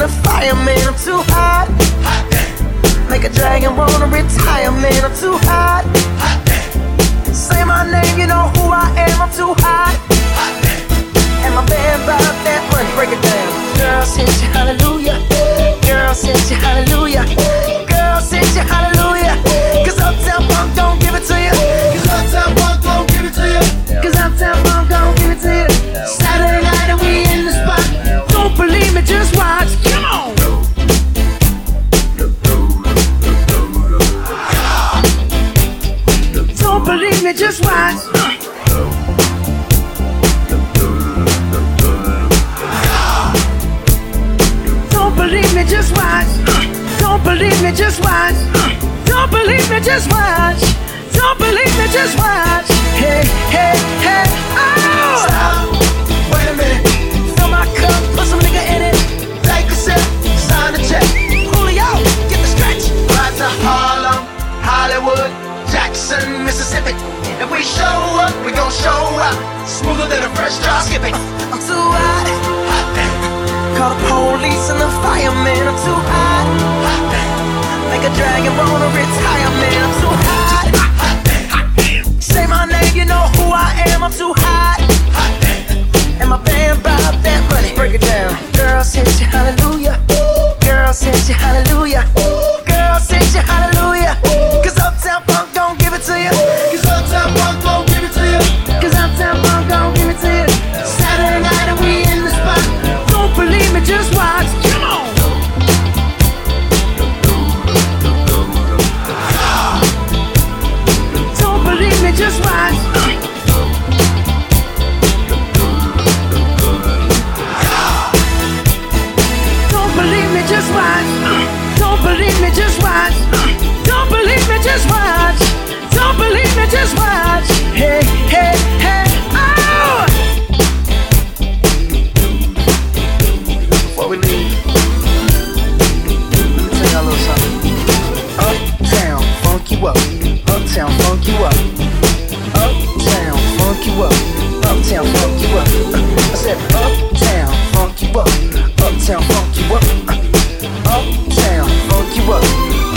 A fireman, I'm too hot. Make a dragon wanna retire, man, I'm too hot. Say my name, you know who I am, I'm too hot. and my band bought that money, break it down. Me, just watch. Don't believe me, just watch. Don't believe me, just watch. Don't believe me, just watch. Don't believe me, just watch. Hey, hey, hey, oh! Stop. Jackson, Mississippi. If we show up, we gon' show out. Smoother than a fresh drop skipping. I'm too hot. Hot Call the police and the fireman. I'm too hot. hot Make a dragon wanna retire, man. I'm too you up. Uptown, funk you up. Uptown, funk you up. Uptown, funk you up. I said, Uptown, funk you up. Uptown, funk you up. Uptown, funk you up.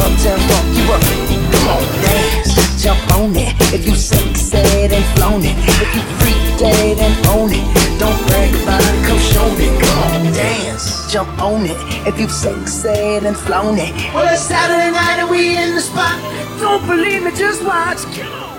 Uptown, funk you up. Come on, dance, jump on it. If you sexed and flown it, if you freaked dead and own it, don't brag about it, come show me. Come on, dance, jump on it. If you've sexed and flown it, well it's Saturday night and we in the. Don't believe me, just watch.